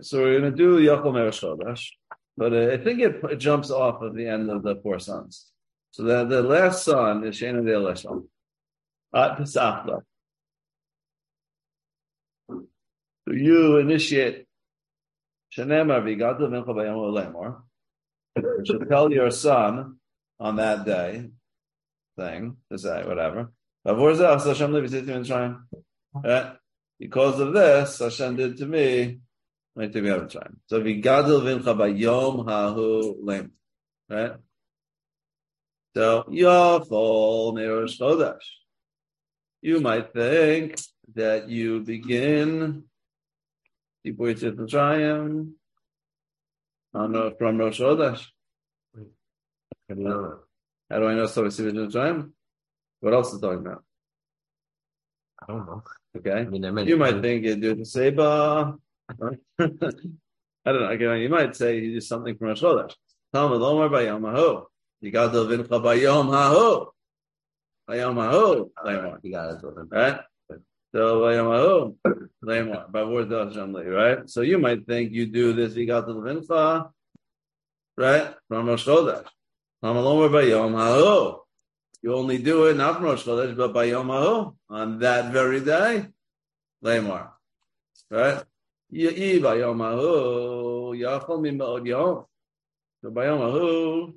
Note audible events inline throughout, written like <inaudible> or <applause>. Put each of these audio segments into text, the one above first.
So we're going to do Yachol Merosh but I think it, it, jumps off at the end of the four sons. So the, the last son is Shena de Elisham. At Pesachla. So you initiate Shenemar Vigadu Mincha Bayam Lemor. You should tell your son on that day thing to say whatever. Because of this, Hashem did to me I think we have a time. So vigadol vincha bayom hahu lem. Right? So yachol merosh chodesh. You might think that you begin Yipur Tzitzatrayim on from Rosh Chodesh. How do I know so Tzitzatrayim? What else is talking about? I don't know. Okay. I mean, you might think you do the Seba <laughs> I don't know. You might say you do something from Rosh Chodesh. Talmud Lomar Bayom Hahu. You got the Vincha. Bayom Hahu. You got it. Right? So Bayom Hahu. Lamar. By word right? So you might think you do this. You got the Vincha. Right? From Rosh Chodesh. Talmud Lomar Bayom Hahu. You only do it not from Rosh Chodesh, but by Yom Hahu on that very day. Lamar. Right? Ye'i bayom ahu, yachol min ba'od yom. So bayom ahu,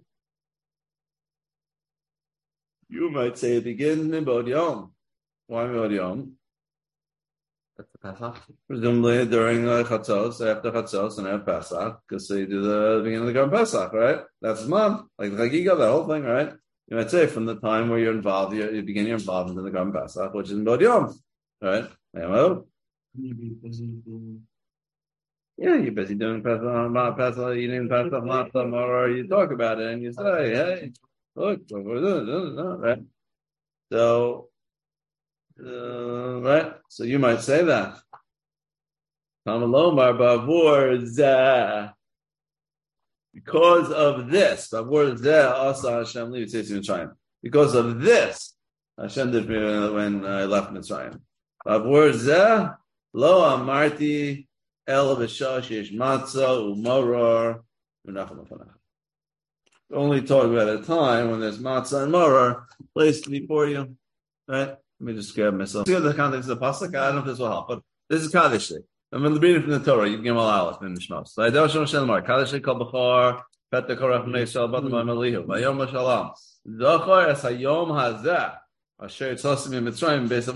you might say it begins min ba'od yom. Why ba'od yom? That's the Pesach. Presumably during uh, Chatzos, after Chatzos and after Pesach, because they do the beginning of the Korban Pesach, right? That's the month, like the Chagiga, that whole thing, right? You might say from the time where you're involved, you're, you begin your involvement in the Korban Pesach, which is in Bod Yom, right? Yeah, you're busy doing Pesach, Pesach, eating Pesach Matzah, or you talk about it and you say, hey, look, right? So, uh, right? So you might say that. Because of this, because of this, Hashem did me when I left Mitzrayim. Lo amarti Only talk about a time when there's matzah and marar placed before you. Right? Let me just grab myself. See the context of the pasuk. I don't know if this will help, but this is kaddish. I'm going to read from the Torah. You can give all aleph in the shmos. So I don't know shelmar. Kaddish kol b'chor pet the korach b'nei shal batam ha'melihu. Vayom ha'shalam. Zachar es hayom hazeh. Asher tzosim in Mitzrayim base of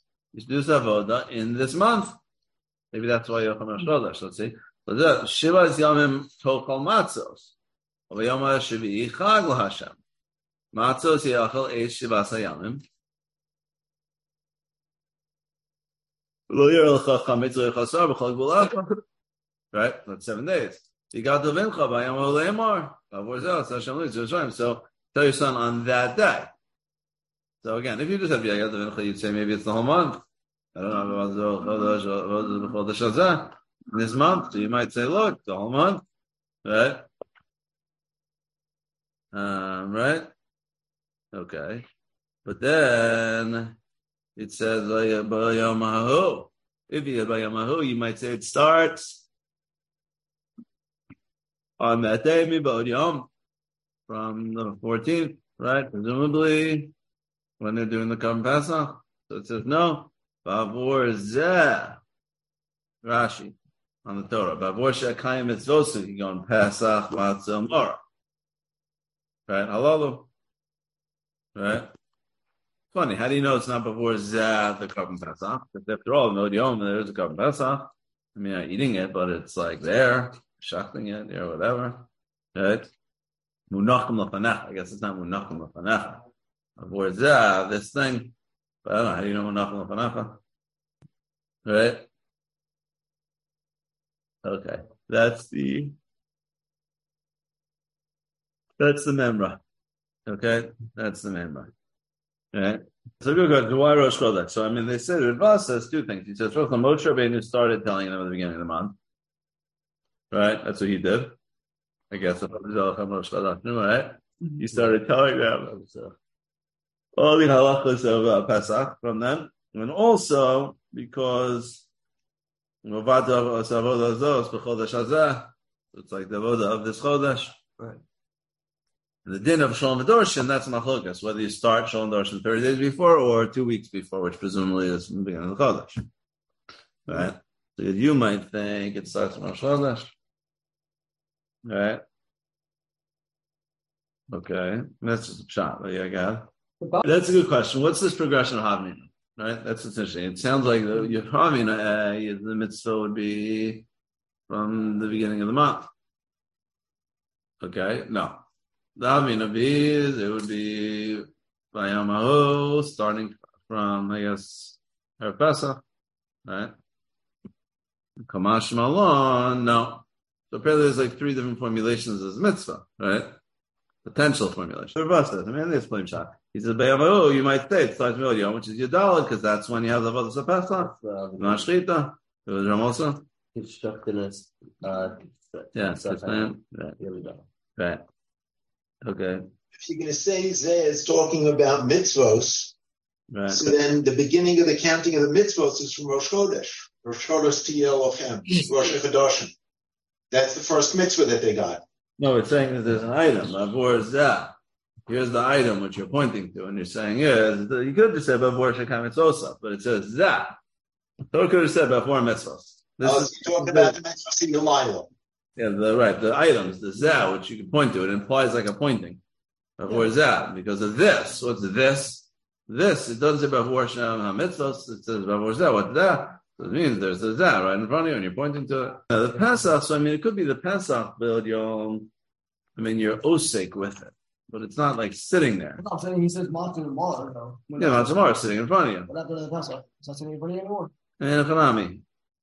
you should do Savoda in this month. Maybe that's why Yom HaShodash, let's see. So the Shiva is Yomim Tochal Matzos. Yom HaShivi Chag L'Hashem. Matzos Yachal Eish Shiva Sayamim. Right? That's seven days. You got the Vincha by Yom HaLeimar. So tell your son on that day. So again, if you just have Yayat Vincha, you'd say maybe it's the whole month. I don't know about this month. So you might say, look, the whole month, right? Um, right? Okay. But then it says Bayamahu. If you have Bayamahu, you might say it starts on that day, Yom, from the 14th, right? Presumably when they're doing the Korban Pesach. So it says no. Bavor zeh. Rashi on the Torah. Bavor shekayim mitzvosu. You go on Pesach matzah mora. Right? Halalu. Right? Funny. How do you know it's not before zeh the Korban Pesach? Because after all, no yom there is a Korban Pesach. I mean, I'm eating it, but it's like there, shachting it, or whatever. Right? Munachim lafanach. I guess it's not munachim lafanach. Avoid this thing. But I don't know, how do you know munachim Lefanacha? Right? Okay. That's the that's the memra. Okay? That's the memra. Right? So we go to why Rosh Chodesh. So I mean they said Rava says two things. He says first Moshe Rabbeinu started telling them at the beginning of the month. Right? That's what he did. I guess right? He started telling them all the halachas of uh, Pesach from them, and also because it's like the voda of this chodesh. Right. The din of Shalom Darshan, that's machlokas, whether you start Shalom Darshan 30 days before or two weeks before, which presumably is the beginning of the Chodesh. Right? So you might think it starts from Rosh Chodesh. Right? Okay. That's just a shot. Yeah, I got That's a good question. What's this progression of Havmina? Right? That's interesting. It sounds like the, Havmina, uh, the mitzvah would be from the beginning of the month. Okay? No. The Havmina is, it would be Vayamaho, starting from, I guess, Erev Pesach. Right? Kamash Malon, no. So apparently there's like three different formulations as mitzvah, right? Potential formulation. Says, I mean, this flame shot. He says, oh, you might say it starts Yom, which is your dollar, because that's when you have the Vodas of Pesach, Mashchita, it was Ramosa. Constructiness. Uh, Yeah, so- six. Right, Here we go. right. Okay, If you're going to say Zeh is talking about mitzvos, right. so then the beginning of the counting of the mitzvos is from Rosh Chodesh. Rosh Chodesh Tiyel Lochem, Rosh Chodeshim. That's the first mitzvah that they got. No, it's saying that there's an item, Avor Zah. Here's the item which you're pointing to, and you're saying, yeah, you could just said Bavor Shekam Mitzvosa, but it says. So it could have said Bavor Mitzvos. This Oh, is- so you're talking about the mitzvahs in Delilah. Yeah, the right, the items, the zah, which you can point to, it implies like a pointing. Before zah, because of this. What's this? This, it doesn't say before Shem HaMitzvos, it says before zah. What's that? So it means there's a zah right in front of you and you're pointing to it. Now, the Pesach, so I mean, it could be the Pesach, but you're, I mean, you're osake with it, but it's not like sitting there. I'm saying he says Martin and though. Yeah, Matzamar is sitting in front of you. But after the Pesach, it's not sitting in front of you anymore. And Hanami.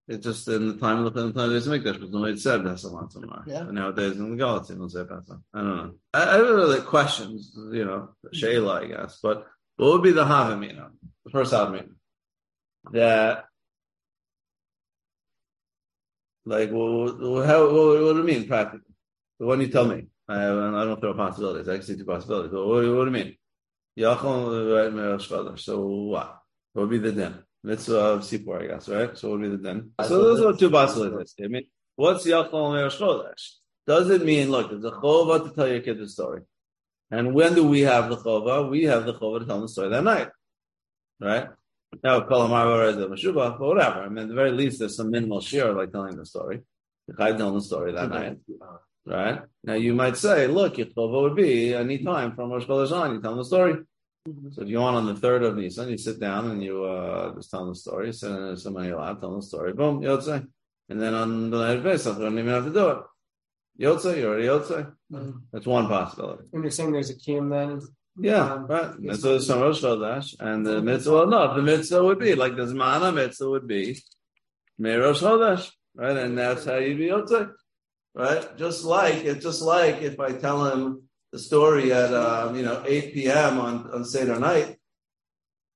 It's just in the time of the time of the Mikdash, but nobody said Pesach Matzamar. Yeah. And nowadays in the Galaxy, don't say Pesach. I don't know. I, I don't know the questions, you know, Shayla, I guess. But what would be the Havamina? The first Havamina. That, like, what, what, how, what, what do you mean practically? The one you tell me. I, I don't throw possibilities. I can see two possibilities. But what, what do you mean? Yachol, right, Merosh Chodesh. So what? What would be the din? Mitzvah of Sipur, I guess, right? So what would be the din? So those are two possibilities. I mean, what's Yachol Merosh Chodesh? Does it mean, look, there's a chova to tell your kid the story? And when do we have the chova? We have the chova to tell them the story that night. Right? Now, call him the Meshubah, but whatever. I mean, at the very least, there's some minimal share like telling the story. The guy telling the story that night. Right? Now, you might say, look, your chova would be any time from Rosh Chodesh on, you tell them the story. So if you want on the third of Nisan, you sit down and you uh, just tell them the story, sit in somebody allowed, tell them the story, boom, Yotze. And then on the night of Pesach, you don't even have to do it. Yotze, you're already Yotze. That's one possibility. And you're saying there's a kim then? Yeah, Um, right. Mitzvah is from Rosh Chodesh, and the mitzvah, well, no, the mitzvah would be, like the Zmana mitzvah would be, May Rosh Chodesh, right? And that's how you'd be Yotze, right? Just like, it's just like if I tell him the story at, um, you know, 8 p.m. on, on Seder night,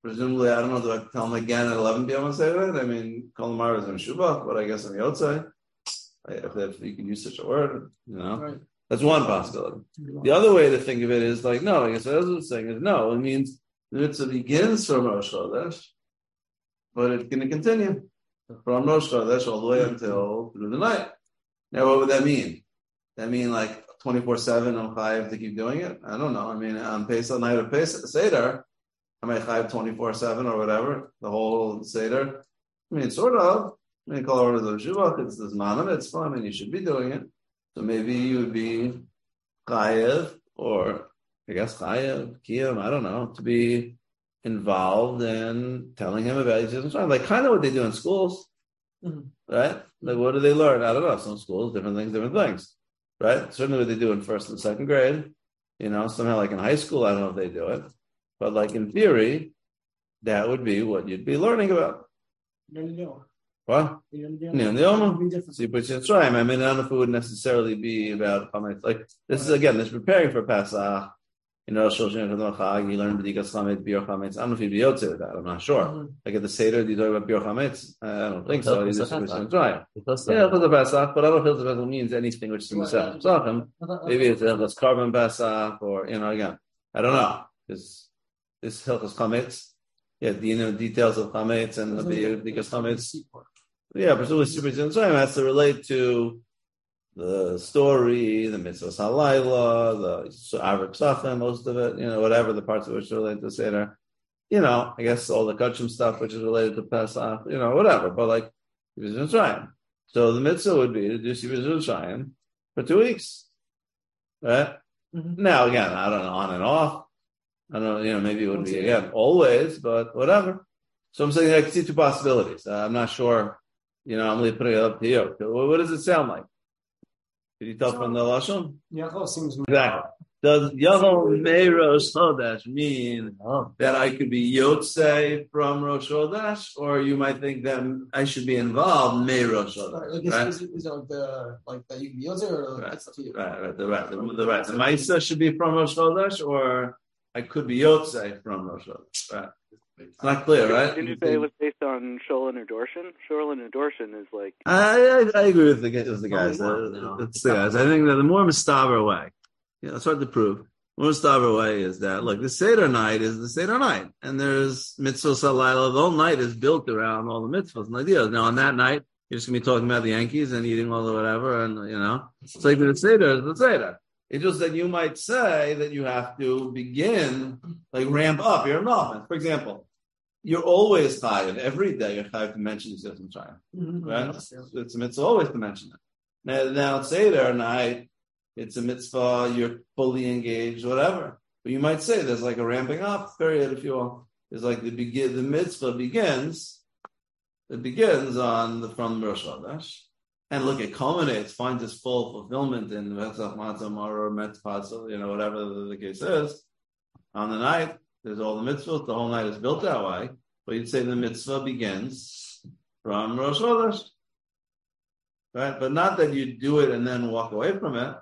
presumably, I don't know, do I tell him again at 11 p.m. on Seder night? I mean, Kol Mar is in Shubach, but I guess I'm Yotze. If, if you can use such a word, you know, Right. that's one possibility. The other way to think of it is like, no, I guess that's what I was saying is no, it means the mitzvah begins from Rosh Chodesh, but it's going to continue from Rosh Chodesh all the way until through the night. Now, what would that mean? That mean like 24 7 on five to keep doing it? I don't know. I mean, on Pesach, night of Pesach, Seder, I might five 24 7 or whatever, the whole Seder. I mean, sort of. I mean, call it the Shuvach, it's this manam, it's fun, I mean, you should be doing it. So maybe you would be chayev, or I guess chayev, kiyam, I don't know, to be involved in telling him about his like kind of what they do in schools, Mhm. right? Like what do they learn? I don't know. Some schools, different things, different things, right? Certainly what they do in first and second grade, you know, somehow like in high school, I don't know if they do it, but like in theory, that would be what you'd be learning about. You're. What? You're. See, but right. I mean, I don't know if it would necessarily be about. Like this is again, this preparing for Pesach. You know, Shoshan Chag, you learn B'dikas Chametz, Chametz. I don't know if you'd be Yotze with that. I'm not sure. Mhm. Like at the Seder, do you talk about Biur Chametz? I don't think so. You just it's right. Yeah, for the Pesach, but I don't feel the Pesach means anything which is in the Pesachim. Maybe it's Hilchas Korban Pesach, or you know, again, I don't know because this Hilchas Chametz. Yeah, the you know, details of Chametz and the B'dikas Chametz. Yeah, presumably Sipur Mitzrayim has to relate to the story, the mitzvah halayla, the Arab Psachim, most of it, you know, whatever the parts of which are related to Seder. You know, I guess all the Kachim stuff which is related to Pesach, you know, whatever. But like Sipur Mitzrayim. So the mitzvah would be to do Sipur Mitzrayim for two weeks. Right? Mhm. Now again, I don't know, on and off. I don't know, you know, maybe it would be again always, but whatever. So I'm saying I can see two possibilities. Uh, I'm not sure. You know, I'm really putting it up to you. What does it sound like? Did you tell from the lashon? That seems. Exactly. Does Yachol Mei Rosh Chodesh mean Oh, that I could be Yotze from Rosh Chodesh, or you might think that I should be involved Mei Rosh Chodesh? Is, Right? is, it the like that you can be Yozer or Right. that's up to you? Right, right, the right, the, the right. The Maisa should be from Rosh Chodesh, or I could be Yotze from Rosh Chodesh. Right. It's not clear, right? Did you say it was based on Sholin or Dorshan? Sholin and Dorshan is like I, I, I agree with the, guys- with the guys. Oh, no. it's the guys. I think that the more Mustaver way, you know, it's hard to prove. The more Mustaver way is that look, the Seder night is the Seder night, and there's mitzvah salayla. The whole night is built around all the mitzvahs and ideas. Now, on that night, you're just gonna be talking about the Yankees and eating all the whatever, and you know, it's like the Seder is the Seder. It's just that you might say that you have to begin, like ramp up your involvement. For example, you're always tired every day. You're tired to mention this in China. Mhm. Right? It's a mitzvah always to mention it. Now, now it's Seder night, it's a mitzvah, you're fully engaged, whatever. But you might say there's like a ramping up period, if you will. It's like the begin, the mitzvah begins, it begins on the, from Rosh Chodesh. And look, it culminates, finds its full fulfillment in Vetzach Matzah or Metzpatzel, you know, whatever the, the case is. On the night, there's all the mitzvahs, the whole night is built that way. But you'd say the mitzvah begins from Rosh Chodesh. Right? But not that you do it and then walk away from it.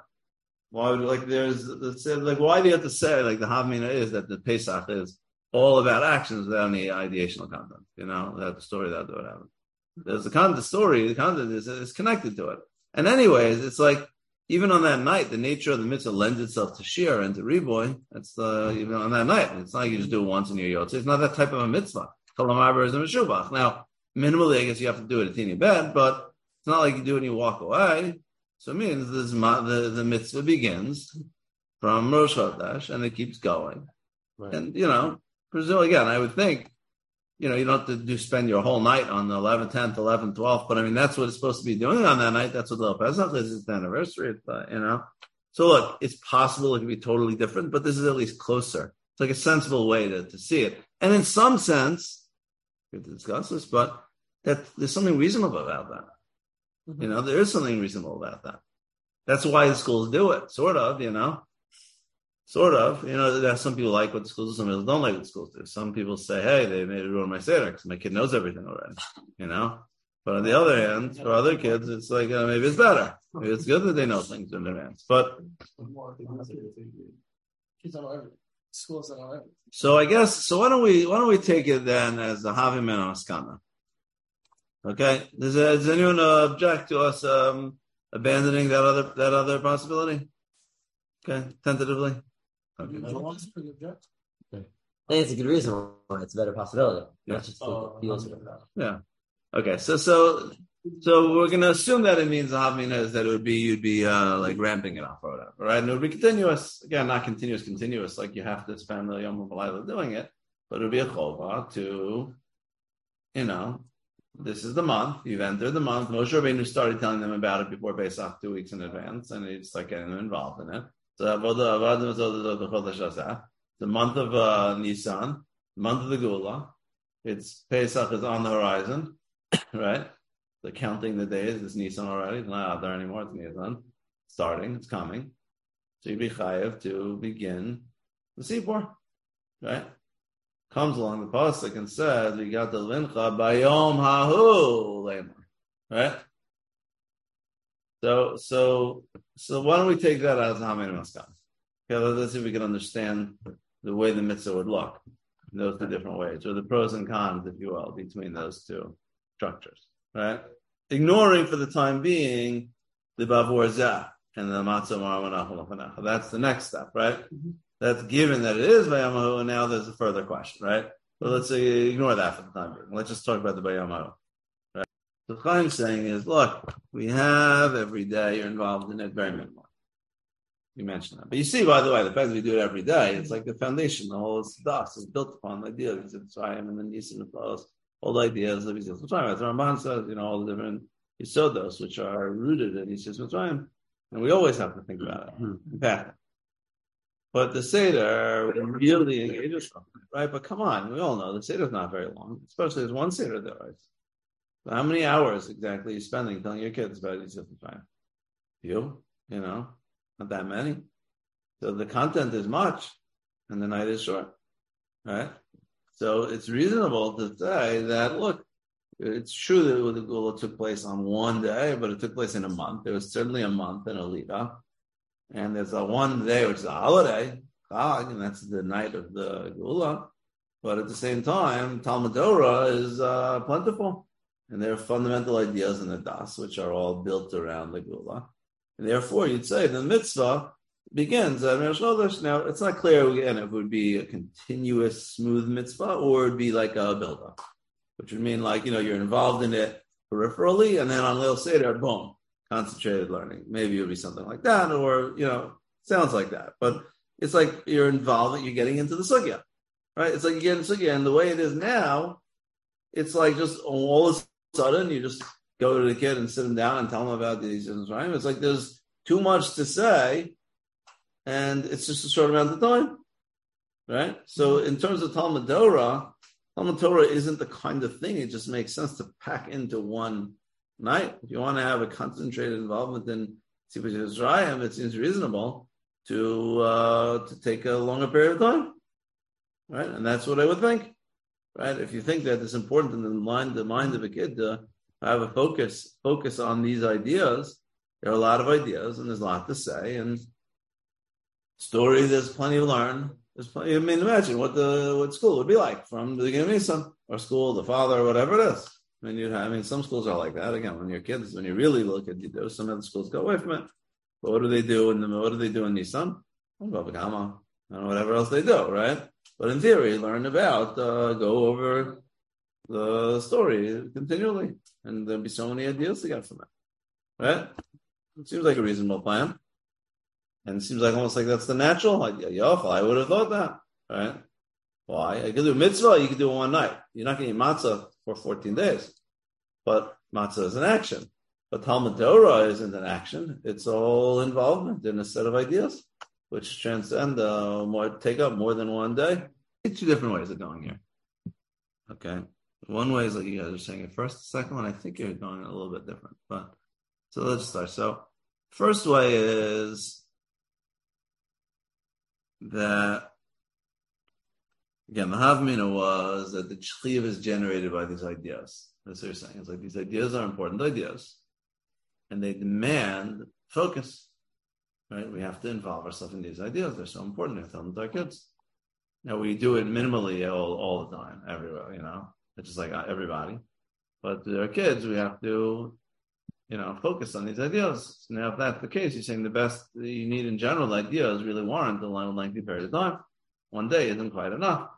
Why would like there's like why do you have to say like the Havmina is that the Pesach is all about actions without any ideational content, you know, that the story that what happened. There's the content the story, the content is, is connected to it. And anyways, it's like even on that night, the nature of the mitzvah lends itself to shear and to reboy. That's the uh, even on that night. It's not like you just do it once in your yotze. It's not that type of a mitzvah. Kalamar is a meshubach. Now, minimally, I guess you have to do it at teeny bed, but it's not like you do it and you walk away. So it means this, the, the mitzvah begins from Rosh Chodesh and it keeps going. right. And, you know, presumably, again, I would think, you know, you don't have to do spend your whole night on the 11th, 10th, 11th, 12th, but I mean, that's what it's supposed to be doing on that night. That's what the Pesach is. It's the anniversary, uh, you know. So look, it's possible it could be totally different, but this is at least closer. It's like a sensible way to, to see it. And in some sense, we have to discuss this, but that there's something reasonable about that. You know, there is something reasonable about that. That's why the schools do it, sort of, you know. Sort of. You know, there's some people like what the schools do, some people don't like what the schools do. Some people say, hey, they made it ruin my Seder because my kid knows everything already, you know. But on the other hand, for other kids, it's like uh, maybe it's better. Maybe it's good that they know things in advance. But Kids don't know everything. Schools don't know everything. so I guess so. Why don't we why don't we take it then as a Havim and Askana? Okay. Does, uh, does anyone uh, object to us um, abandoning that other that other possibility? Okay, tentatively. Okay. That's pretty object. I think it's a good reason why it's a better possibility. Yeah. Not just the feels about. Yeah. Okay. So so so we're gonna assume that it means Havmina is that it would be you'd be uh, like ramping it up or whatever, right? And it would be continuous. Again, not continuous, continuous. Like you have to spend the Yom Halayla doing it, but it would be a chova to, you know, this is the month. You've entered the month. Moshe Rabbeinu started telling them about it before Pesach, two weeks in advance, and he's like getting them involved in it. The month of uh, Nisan, month of the Gula. It's Pesach is on the horizon, <coughs> right? They're counting the days. It's Nisan already. It's not out there anymore. It's Nisan. Starting. It's coming. So you'd be chayev to begin the Sipur, right? comes along the pasuk and says, "We got the lincha bayom hahu lemur," right? So, so, so why don't we take that as Hamin Maskam? Okay, let's see if we can understand the way the mitzvah would look in those two different ways, or the pros and cons, if you will, between those two structures, right? Ignoring for the time being the bavur zah and the matzah That's the next step, right? Mm-hmm. That's given that it is bayamahu, and now there's a further question, right? But let's ignore that for the time being. Let's just talk about the bayamahu. So what I'm saying is, look, we have every day you're involved in it very minimal. You mentioned that. But you see, by the way, the fact that we do it every day, it's like the foundation, the whole stuff is built upon the idea of Yitzhayim and then Nisan and Paulus, all the ideas of Yetzias Mitzrayim. The Ramban says, you know, all the different Yisodos, which are rooted in Yetzias Mitzrayim. And we always have to think about it. Hmm. In fact, but the Seder really engages right? But come on, we all know the Seder is not very long, especially as one Seder there. So how many hours exactly are you spending telling your kids about Yisuf Mitzrayim? You, you know, not that many. So the content is much, and the night is short, right? So it's reasonable to say that look, it's true that the Gula took place on one day, but it took place in a month. There was certainly a month in Alita, and there's a one day which is a holiday, Chag, and that's the night of the Gula. But at the same time, Talmud Torah is uh, plentiful and there are fundamental ideas in the Das, which are all built around the Gula. And therefore, you'd say the mitzvah begins at Rosh Chodesh. Now, it's not clear again if it would be a continuous, smooth mitzvah or it would be like a build-up, which would mean like, you know, you're involved in it peripherally, and then on Leil Seder, boom, concentrated learning. Maybe it would be something like that, or, you know, sounds like that. But it's like you're involved, you're getting into the sugya, right? It's like you get into sugya, and the way it is now, it's like just all this sudden you just go to the kid and sit him down and tell him about these things, right? It's like there's too much to say, and it's just a short amount of time, right? So in terms of Talmud Torah, Talmud Torah isn't the kind of thing it just makes sense to pack into one night. If you want to have a concentrated involvement in Tzibur Yisrael, it seems reasonable to uh, to take a longer period of time, right? And that's what I would think right? If you think that it's important in the mind, the mind of a kid to have a focus, focus on these ideas, there are a lot of ideas and there's a lot to say. And story, there's plenty to learn. There's plenty. I mean, imagine what the what school would be like from the beginning of Nisan, or school, the father, whatever it is. I mean, you I mean, some schools are like that. Again, when you're kids, when you really look at you do, some other schools go away from it. But what do they do in the what do they do in Nisan? Baba Kama, and whatever else they do, right? But in theory, learn about, uh, go over the story continually, and there'll be so many ideas to get from it. Right? It seems like a reasonable plan. And it seems like almost like that's the natural idea. I would have thought that. Right? Why? I could do mitzvah, you could do it one night. You're not going to eat matzah for 14 days. But matzah is an action. But Talmud Torah isn't an action. It's all involvement in a set of ideas which transcend uh, more, take up more than one day. Two different ways of going here. Okay. One way is like you guys are saying it first. The second one, I think you're going a little bit different. But so let's start. So first way is that again the Havmina was that the chliv is generated by these ideas. That's what you're saying. It's like these ideas are important ideas, and they demand focus. Right? We have to involve ourselves in these ideas. They're so important. We have to tell them to our kids. Now we do it minimally all, all the time, everywhere, you know, it's just like uh, everybody. But to our kids, we have to, you know, focus on these ideas. Now, if that's the case, you're saying the best you need in general ideas really warrant a long, lengthy period of time. One day isn't quite enough.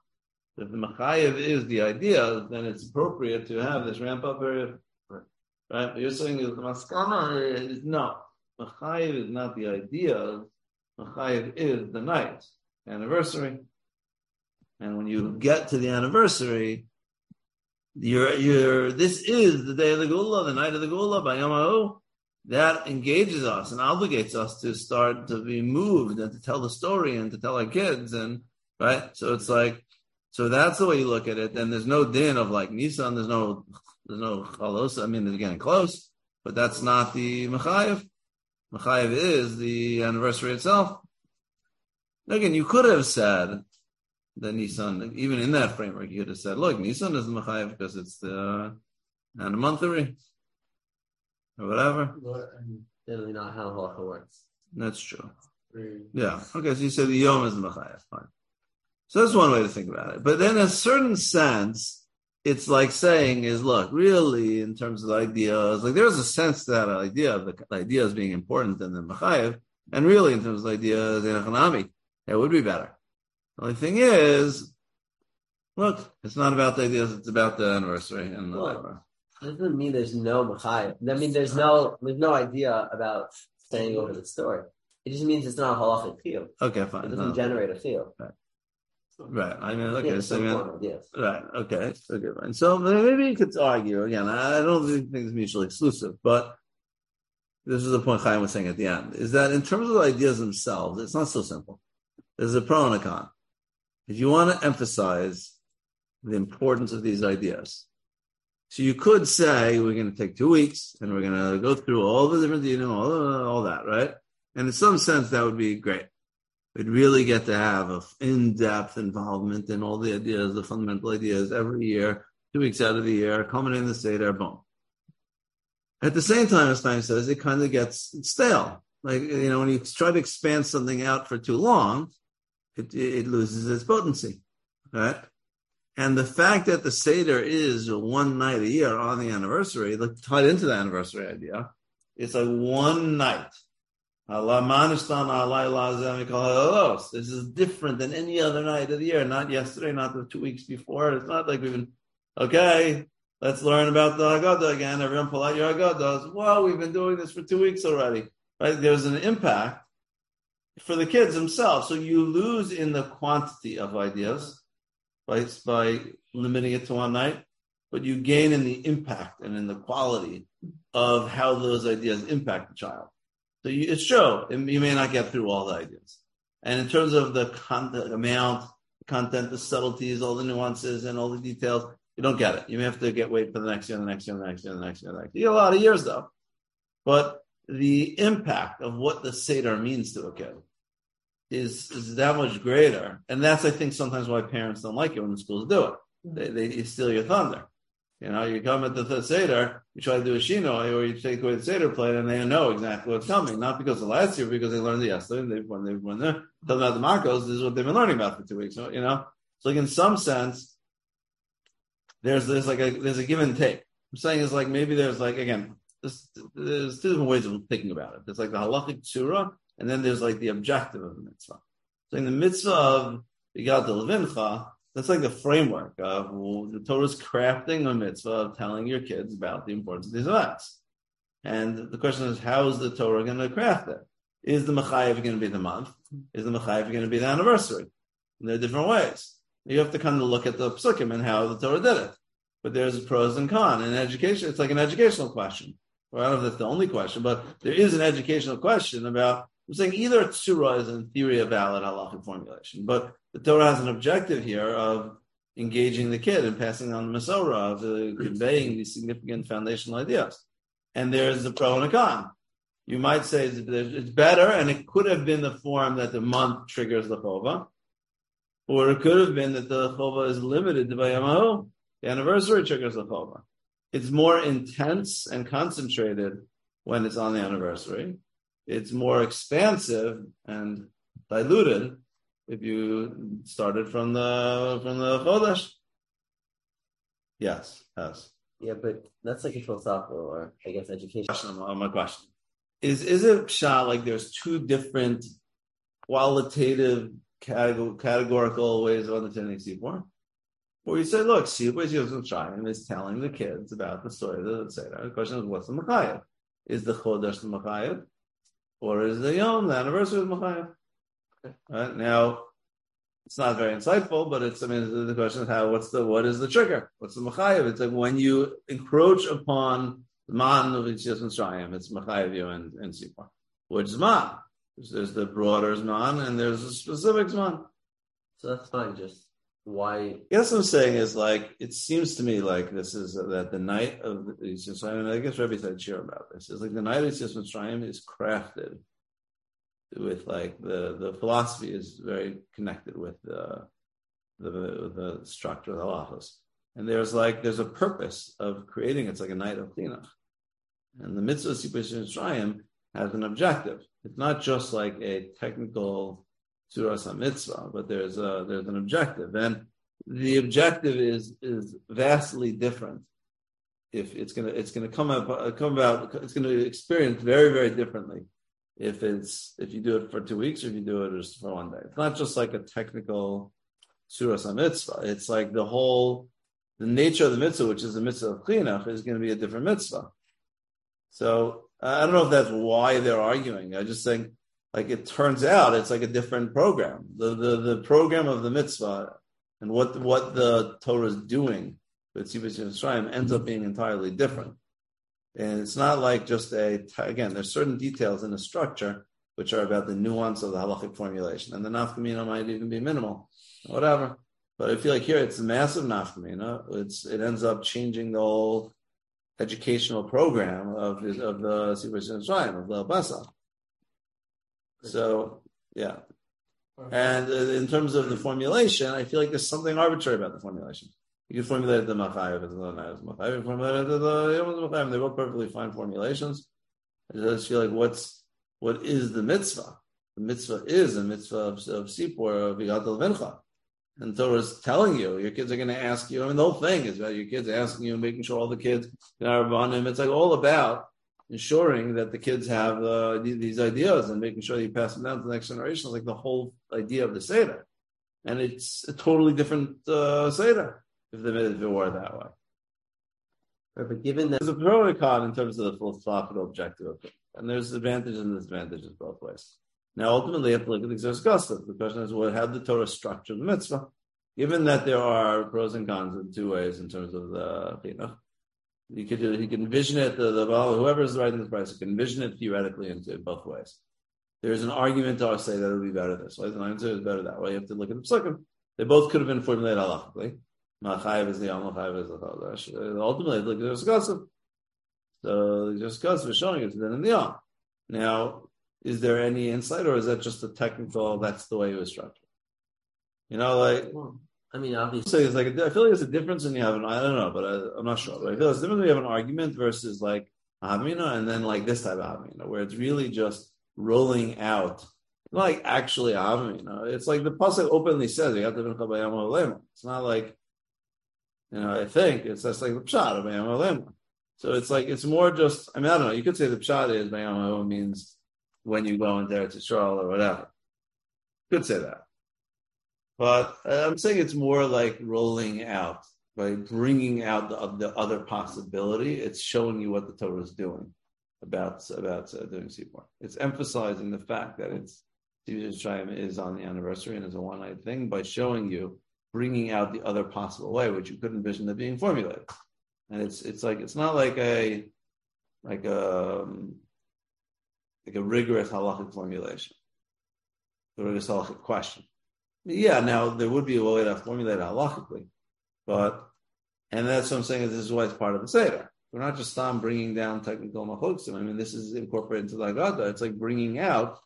If the machayev is the idea, then it's appropriate to have this ramp up period. Right? But you're saying the maskana is no. Machayev is not the idea. Machayev is the night anniversary. And when you get to the anniversary, you're, you're, this is the day of the Gula, the night of the Gula, by Yamahu. That engages us and obligates us to start to be moved and to tell the story and to tell our kids. And, right? So it's like, so that's the way you look at it. Then there's no din of like Nissan, there's no, there's no chalosa. I mean, they're getting close, but that's not the Mechayev. Mechayev is the anniversary itself. Again, you could have said, that Nissan, even in that framework, you could have said, look, Nissan is Machayev because it's the anniversary or whatever. Generally not how halacha works. That's true. Yeah. Okay. So you said the Yom is Machayev. Fine. So that's one way to think about it. But then, in a certain sense, it's like saying is look, really, in terms of the ideas, like there's a sense that idea of the ideas being important than the Machayev, and really in terms of the ideas in economic, it would be better. The only thing is, look, it's not about the ideas; it's about the anniversary and Well, whatever. doesn't mean there's no Machayev. I mean, there's no there's no idea about saying over the story. It just means it's not a halachic feel. Okay, fine. It doesn't No. generate a feel. Right. I mean, okay. Yeah, so I mean, of. Right. Okay. Okay. Fine. So maybe you could argue again. I don't think it's mutually exclusive, but this is the point Chaim was saying at the end: is that in terms of the ideas themselves, it's not so simple. There's a pro and a con. If you want to emphasize the importance of these ideas, so you could say we're going to take two weeks and we're going to go through all the different, you know, all, all that, right? And in some sense, that would be great. We'd really get to have an in-depth involvement in all the ideas, the fundamental ideas every year, two weeks out of the year, culminating in the Seder, boom. At the same time, as Stein says, it kind of gets stale. Like, you know, when you try to expand something out for too long, it, it loses its potency, right? And the fact that the Seder is one night a year on the anniversary, like tied into the anniversary idea, it's like one night. This is different than any other night of the year, not yesterday, not the two weeks before. It's not like we've been, okay, let's learn about the Haggadah again. Everyone pull out your Haggadahs. Well, we've been doing this for two weeks already, right? There's an impact for the kids themselves. So you lose in the quantity of ideas by, by limiting it to one night, but you gain in the impact and in the quality of how those ideas impact the child. So it's true. You may not get through all the ideas. And in terms of the content, amount, content, the subtleties, all the nuances and all the details, you don't get it. You may have to get wait for the next year, the next year, the next year, the next year, the next year. You get a lot of years though. But the impact of what the Seder means to a kid is, is that much greater. And that's, I think, sometimes why parents don't like it when the schools do it. They, they steal your thunder. You know, you come at the, the Seder, you try to do a Shinoi, or you take away the Seder plate, and they know exactly what's coming. Not because of last year, because they learned it yesterday, and they, when they, when they're talking about the Marcos, this is what they've been learning about for two weeks. You know? So like in some sense, there's, there's like a, there's a give and take. I'm saying is like, maybe there's like, again, this, there's two different ways of thinking about it. There's like the halachic surah, and then there's like the objective of the mitzvah. So in the mitzvah of Yigat Levincha, that's like the framework of the Torah's crafting a mitzvah of telling your kids about the importance of these events. And the question is, how is the Torah going to craft it? Is the Machayev going to be the month? Is the Machayev going to be the anniversary? And there are different ways. You have to kind of look at the psukim and how the Torah did it. But there's pros and cons. In education, it's like an educational question. Well, I don't know if that's the only question, but there is an educational question about I'm saying either tsura is in theory a valid halachic formulation, but the Torah has an objective here of engaging the kid and passing on the Masorah, of uh, conveying these significant foundational ideas. And there's the pro and a con. You might say it's better, and it could have been the form that the month triggers the chova, or it could have been that the chova is limited to Bayamahu. The anniversary triggers the chova. It's more intense and concentrated when it's on the anniversary it's more expansive and diluted if you started from the from the chodesh. Yes, yes. Yeah, but that's like a philosophical or I guess education. Question my question is: Is it shot like there's two different qualitative categor- categorical ways of understanding Sipur? Where you say, look, Sipur Yosef is telling the kids about the story of the Seder. The question is, what's the Machayev? Is the Chodesh the Machayev? Or is the Yom, the anniversary of Machayev? Right? Now, it's not very insightful, but it's, I mean, the question is how, what's the, what is the trigger? What's the Machayev? It's like when you encroach upon the man of Yitzhak and Shayim, it's Machayev you and, and Sipar. Which Zman? There's the broader Zman and there's a specific Zman. So that's fine, just why I guess I'm saying is like it seems to me like this is uh, that the night of Yitzhak and I guess Rebbe said cheer about this. It's like the night of Yetzias Mitzrayim is crafted with like the the philosophy is very connected with the the, the structure of the halachas. And there's like there's a purpose of creating. It's like a night of chinuch, and the mitzvah of Sipur Shrayim has an objective. It's not just like a technical surah mitzvah, but there's a there's an objective, and the objective is is vastly different. If it's gonna it's gonna come up uh, come about it's gonna experience very very differently if it's if you do it for two weeks or if you do it just for one day. It's not just like a technical surah mitzvah. It's like the whole the nature of the mitzvah, which is the mitzvah of chinuch, is going to be a different mitzvah. So I don't know if that's why they're arguing. I just think, like it turns out, it's like a different program. The the, the program of the mitzvah and what what the Torah is doing with Tzibus Yisrael ends up being entirely different. And it's not like just a again. There's certain details in the structure which are about the nuance of the halachic formulation, and the nafkamina might even be minimal, whatever. But I feel like here it's a massive nafkamina. It's it ends up changing the whole educational program of of the Sibur Shrine of the Basa. So yeah, and uh, in terms of the formulation, I feel like there's something arbitrary about the formulation. You can formulate the machayev as the machayev. Formulate the uh, uh, machayev. They're both perfectly fine formulations. I just feel like what's what is the mitzvah? The mitzvah is a mitzvah of, of sipur of vigatel vincha. And Torah is telling you, your kids are going to ask you. I mean, the whole thing is about your kids asking you, making sure all the kids are on him. It's like all about ensuring that the kids have uh, these ideas and making sure that you pass them down to the next generation. is Like the whole idea of the seder, and it's a totally different uh, seder if, the, if it were that way. Right, but given that there's a pro and con in terms of the philosophical objective of it, and there's advantages and disadvantages both ways. Now, ultimately, you have to look at the Xeris The question is, what how the Torah structure the mitzvah? Given that there are pros and cons in two ways in terms of the you you could he can envision it. The, the whoever is writing this price can envision it theoretically in, in both ways. There's an argument to say that it would be better this way. The answer is better that way. You have to look at the psukim. They both could have been formulated halachically. Machayev is the Yom, Machayev is the Chodesh. Ultimately, look at the Gasim. So the Gasim is showing it to then in the Yom. Now, is there any insight, or is that just a technical? That's the way it was structured. You know, like. I mean, obviously, it's like I feel like there's a difference when you have an. I don't know, but I, am not sure. But I feel it's different when you have an argument versus like Havmina and then like this type of Havmina, where it's really just rolling out, like actually Havmina. It's like the pasuk openly says you have to be It's not like, you know, I think it's just like the pshat of So it's like it's more just. I mean, I don't know. You could say the pshat is Bayam means when you go into Eretz Yisrael or whatever. Could say that. But uh, I'm saying it's more like rolling out, by bringing out the, the other possibility. It's showing you what the Torah is doing about about uh, doing Sipur. It's emphasizing the fact that it's Sivir is on the anniversary and is a one night thing by showing you, bringing out the other possible way, which you couldn't envision it being formulated. And it's it's like it's not like a like a um, like a rigorous halachic formulation, a rigorous halachic question. Yeah, now there would be a way to formulate it halachically, but and that's what I'm saying. This is why it's part of the seder. We're not just on bringing down technical machoksim. I mean, this is incorporated into the Agada. It's like bringing out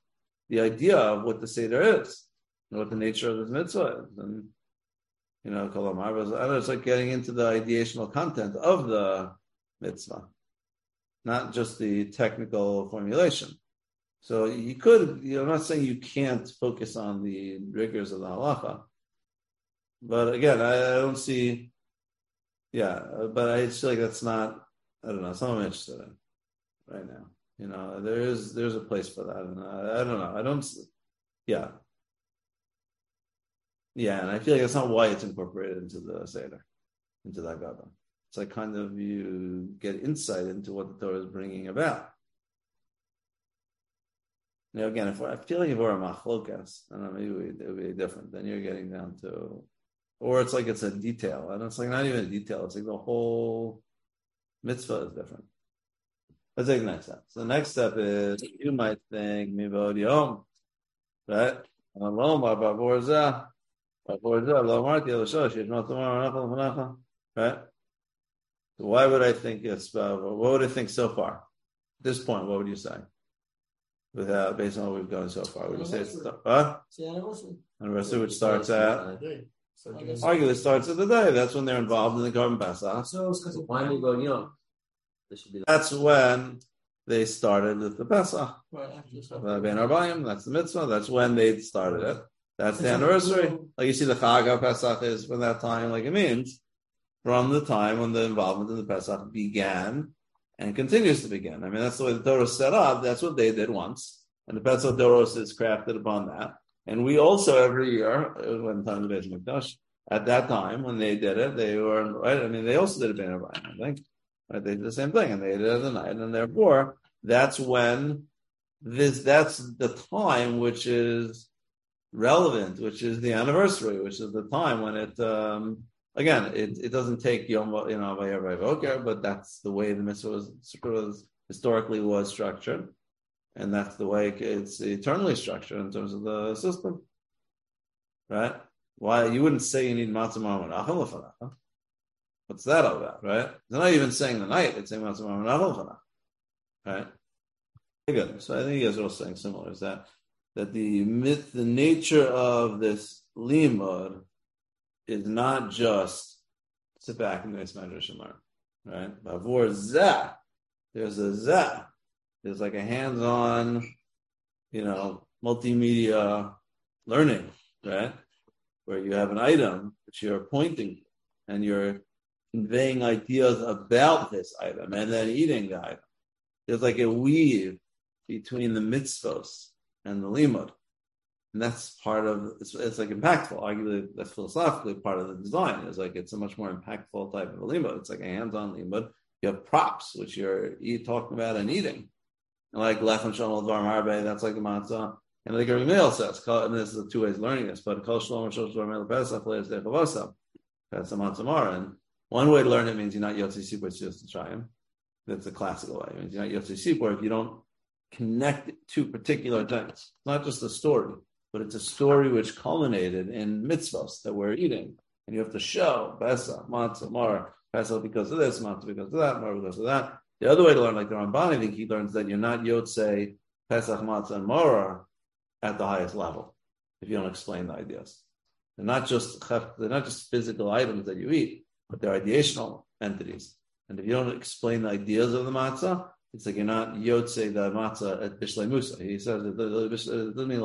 the idea of what the seder is, and what the nature of this mitzvah is, and you know, kalamar. It's like getting into the ideational content of the mitzvah, not just the technical formulation. So you could, you know, I'm not saying you can't focus on the rigors of the halacha, but again, I, I don't see, yeah, but I feel like that's not, I don't know, something I'm interested in right now. You know, there is, there's a place for that. And I, I don't know. I don't, yeah. Yeah. And I feel like that's not why it's incorporated into the Seder, into that Gada. It's like kind of you get insight into what the Torah is bringing about. Now again, if I feel like if we're a machlokas, I don't know, maybe it would be different. Then you're getting down to, or it's like it's a detail, and it's like not even a detail. It's like the whole mitzvah is different. Let's take the next step. So the next step is you might think mivod yom, right? Right? So why would I think it's, uh, what would I think so far? At this point, what would you say? Without uh, based on what we've done so far. Would you say it's huh? anniversary. Anniversary, which starts at So, Arguably, it starts of the day. That's when they're involved in the Korban Pesach. So it's because why do you go Yom? This should be the That's when they started with the Pesach. right after this. Uh, Ben Arbayim, that's the mitzvah. That's when they started it. That's the anniversary. Like you see, the Chag of Pesach is from that time. Like it means from the time when the involvement in the Pesach began and continues to begin. I mean, that's the way the Torah is set up. That's what they did once, and the Pesach Doros is crafted upon that. And we also every year, uh, when time of Beis Mikdash, at that time when they did it, they were right. I mean, they also did a Ben I think. Right? They did the same thing, and they did it at the night, and therefore that's when this that's the time which is relevant, which is the anniversary, which is the time when it um, again it, it doesn't take Yom you know Vayer Voker, but that's the way the mitzvah was, was historically was structured, and that's the way it's eternally structured in terms of the system, right? Why you wouldn't say you need matzah marmon What's that all about, right? They're not even saying the night; it's saying matzah marmon right? Good. So I think you guys are all saying similar. Is that that the myth, the nature of this limud is not just sit back and nice medrash and learn, right? Bavor zah, there's a zah. There's like a hands-on, you know, multimedia learning, right? Where you have an item which you're pointing and you're conveying ideas about this item and then eating the item. There's like a weave between the mitzvos and the limud. And that's part of it's, it's like impactful. Arguably, that's philosophically part of the design. It's like it's a much more impactful type of a limud. It's like a hands-on limud. You have props which you're eat, talking about and eating, and like lechem shalom dvar marbe. That's like the matzah. And like Gamaliel says, and this is the two ways of learning this. But kol shalom shalom dvar pesach leis dechavosam. That's the matzah And one way to learn it means you're not yotzi sipur just to try him. That's a classical way. It means you're not yotzi sipur if you don't connect it to particular things. It's not just a story, but it's a story which culminated in mitzvahs that we're eating. And you have to show Besa, Matzah, Mar, Pesach because of this, Matzah because of that, Mar because of that. The other way to learn, like the Ramban, I think he learns that you're not Yotze, Pesach, Matzah, and Mar at the highest level if you don't explain the ideas. They're not just they're not just physical items that you eat, but they're ideational entities. And if you don't explain the ideas of the matzah, it's like you're not yotze the matzah at Bishlei Musa. He says it doesn't mean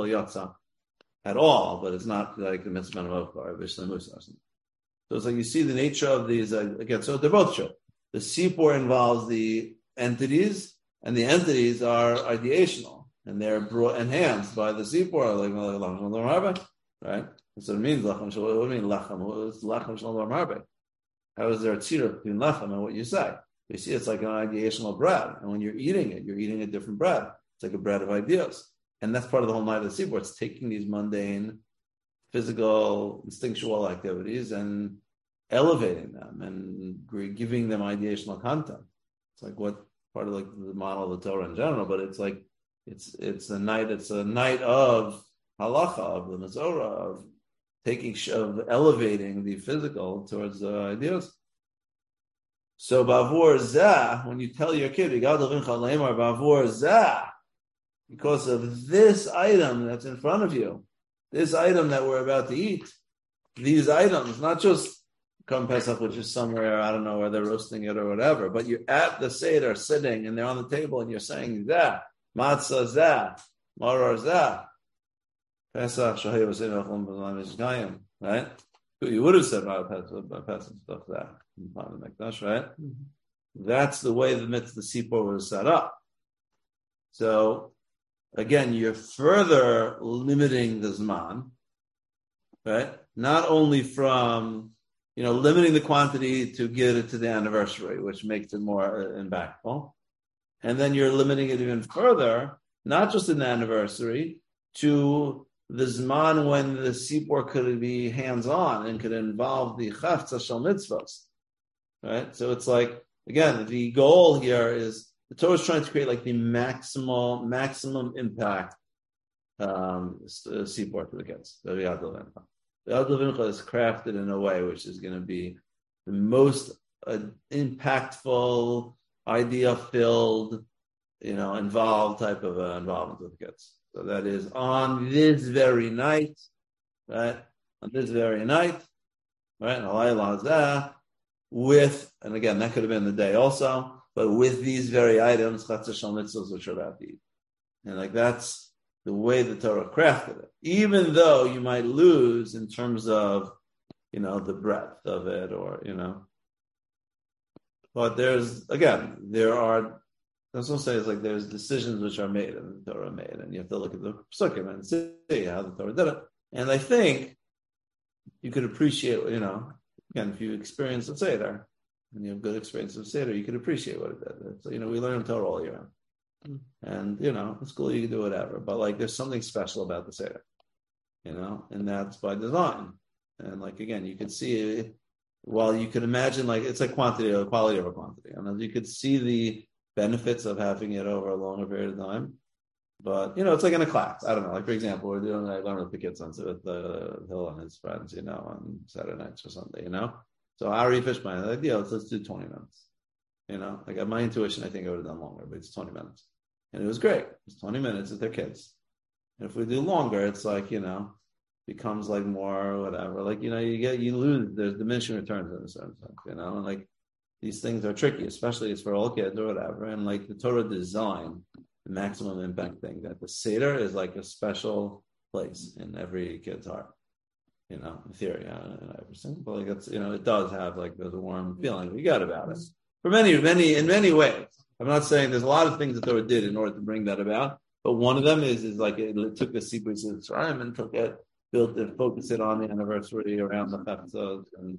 at all, but it's not like the mitzvah of or Bishlei Musa. So it's like you see the nature of these uh, again. So they're both true. The sipur involves the entities, and the entities are ideational, and they're brought enhanced by the sipur, like right? So it means lachem shalom. What do mean lachem? It's lachem shalom marbe. How is there a tzira between lechem and what you say? You see, it's like an ideational bread, and when you're eating it, you're eating a different bread. It's like a bread of ideas, and that's part of the whole night of the Sipur. It's taking these mundane, physical, instinctual activities and elevating them and giving them ideational content. It's like what part of like the model of the Torah in general, but it's like it's it's a night. It's a night of halacha of the Mazorah of taking of elevating the physical towards the ideas. So bavur zah, when you tell your kid, bavur zah, because of this item that's in front of you, this item that we're about to eat, these items, not just come Pesach, which is somewhere, I don't know where they're roasting it or whatever, but you're at the Seder sitting and they're on the table and you're saying zah, matzah zah, marar zah, Pesach, right? You would have said about Pesach stuff that on the Mikdash, right? Mm-hmm. That's the way the mitzvah Sipur was set up. So again, you're further limiting the Zman, right? Not only from you know limiting the quantity to get it to the anniversary, which makes it more uh, impactful, and then you're limiting it even further, not just in the anniversary, to the Zman when the Sipur could be hands on and could involve the Chavtza Shal Mitzvahs. Right? So it's like, again, the goal here is the Torah is trying to create like the maximal, maximum impact um, Sipur to the kids. The Yad Levincha is crafted in a way which is going to be the most uh, impactful, idea filled, you know, involved type of uh, involvement with the kids. So that is on this very night, right? On this very night, right? With, and again, that could have been the day also, but with these very items, chatzah shal mitzvahs, which are about to eat. And like that's the way the Torah crafted it. Even though you might lose in terms of, you know, the breadth of it or, you know. But there's, again, there are, that's what I'm saying, is like there's decisions which are made and the Torah made, and you have to look at the psukim and see how the Torah did it. And I think you could appreciate, you know, again, if you experience a Seder, and you have good experience of Seder, you can appreciate what it did. So, you know, we learn Torah all year round. And you know, in school you can do whatever, but like there's something special about the Seder, you know, and that's by design. And like again, you could see while you could imagine like it's like quantity or quality over quantity. And you could see the benefits of having it over a longer period of time. But you know, it's like in a class. I don't know. Like for example, we're doing I learn with the kids on with uh, Hill and his friends, you know, on Saturday nights or Sunday, you know. So Ari Fishman, the idea let's do 20 minutes. You know, like my intuition, I think I would have done longer, but it's 20 minutes. And it was great. It's 20 minutes with their kids. And if we do longer, it's like, you know, becomes like more whatever. Like, you know, you get, you lose, there's diminishing returns in a certain sense, you know, and like these things are tricky, especially it's for all kids or whatever. And like the Torah design, the maximum impact thing that the Seder is like a special place in every kid's heart. You know, in theory, I don't know every single, but like it's, you know, it does have like a warm feeling we got about it for many, many, in many ways. I'm not saying there's a lot of things that Torah did in order to bring that about, but one of them is is like it, took the Sibris of Mitzrayim and took it, built it, focused it on the anniversary around the Chaftzos, and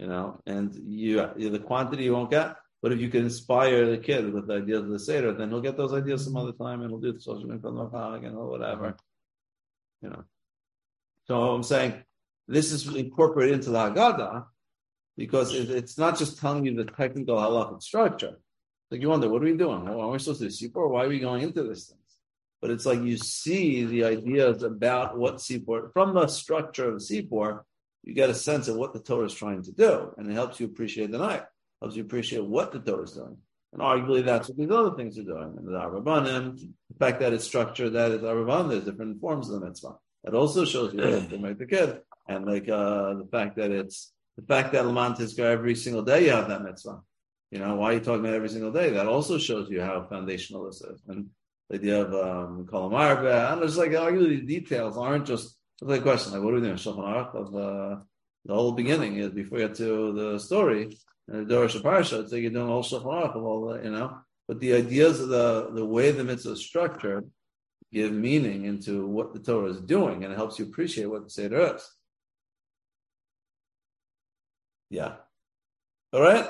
you know, and you, you the quantity you won't get. But if you can inspire the kid with the ideas of the Seder, then he'll get those ideas some other time and he'll do the social media and whatever. You know. So I'm saying this is incorporated into the Haggadah because it, it's not just telling you the technical halachic structure. Like you wonder, what are we doing? Are we supposed to do Sipur? Why are we going into this thing? But it's like you see the ideas about what Sipur, from the structure of Sipur, you get a sense of what the Torah is trying to do, and it helps you appreciate the night, helps you appreciate what the Torah is doing. And arguably, that's what these other things are doing. And the Arba Banim, the fact that it's structured, that it's Arba Banim, there's different forms of the mitzvah. It also shows you that they make the kid. And like uh, the fact that it's the fact that Laman every single day you have that mitzvah. You know, why are you talking about every single day? That also shows you how foundational this is. And the idea of um Kol Hamarbeh, and there's like arguably the details aren't just it's like a question, like what are we doing? Shulchan Aruch of uh, the whole beginning is before you get to the story, and the Dorish Parsha, it's like you're doing all Shulchan Aruch of all the, you know. But the ideas of the the way the mitzvah is structured give meaning into what the Torah is doing, and it helps you appreciate what the Seder is. Yeah. All right.